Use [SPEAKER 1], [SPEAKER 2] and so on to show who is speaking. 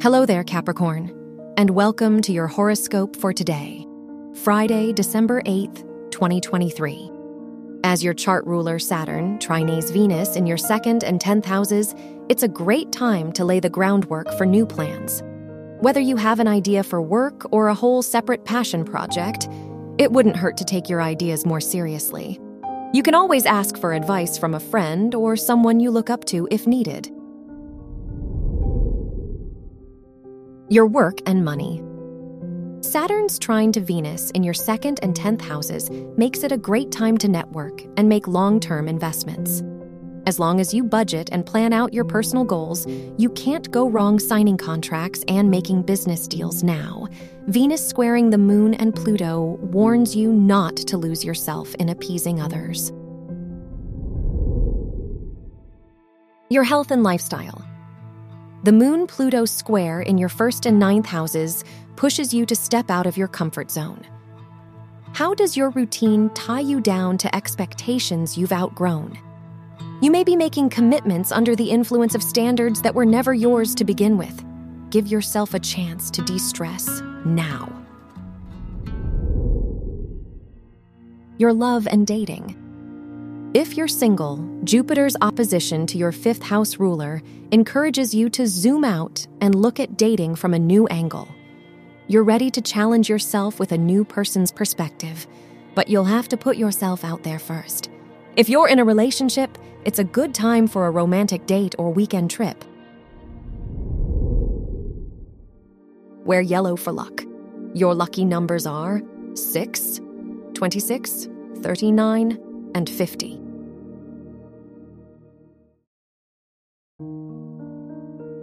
[SPEAKER 1] Hello there, Capricorn, and welcome to your horoscope for today, Friday, December 8th, 2023. As your chart ruler Saturn trines Venus in your second and 10th houses, it's a great time to lay the groundwork for new plans. Whether you have an idea for work or a whole separate passion project, it wouldn't hurt to take your ideas more seriously. You can always ask for advice from a friend or someone you look up to if needed. Your work and money. Saturn's trine to Venus in your second and 10th houses makes it a great time to network and make long term investments. As long as you budget and plan out your personal goals, you can't go wrong signing contracts and making business deals now. Venus squaring the moon and Pluto warns you not to lose yourself in appeasing others. Your health and lifestyle. The moon Pluto square in your first and ninth houses pushes you to step out of your comfort zone. How does your routine tie you down to expectations you've outgrown? You may be making commitments under the influence of standards that were never yours to begin with. Give yourself a chance to de stress now. Your love and dating. If you're single, Jupiter's opposition to your fifth house ruler encourages you to zoom out and look at dating from a new angle. You're ready to challenge yourself with a new person's perspective, but you'll have to put yourself out there first. If you're in a relationship, it's a good time for a romantic date or weekend trip. Wear yellow for luck. Your lucky numbers are 6, 26, 39, and 50.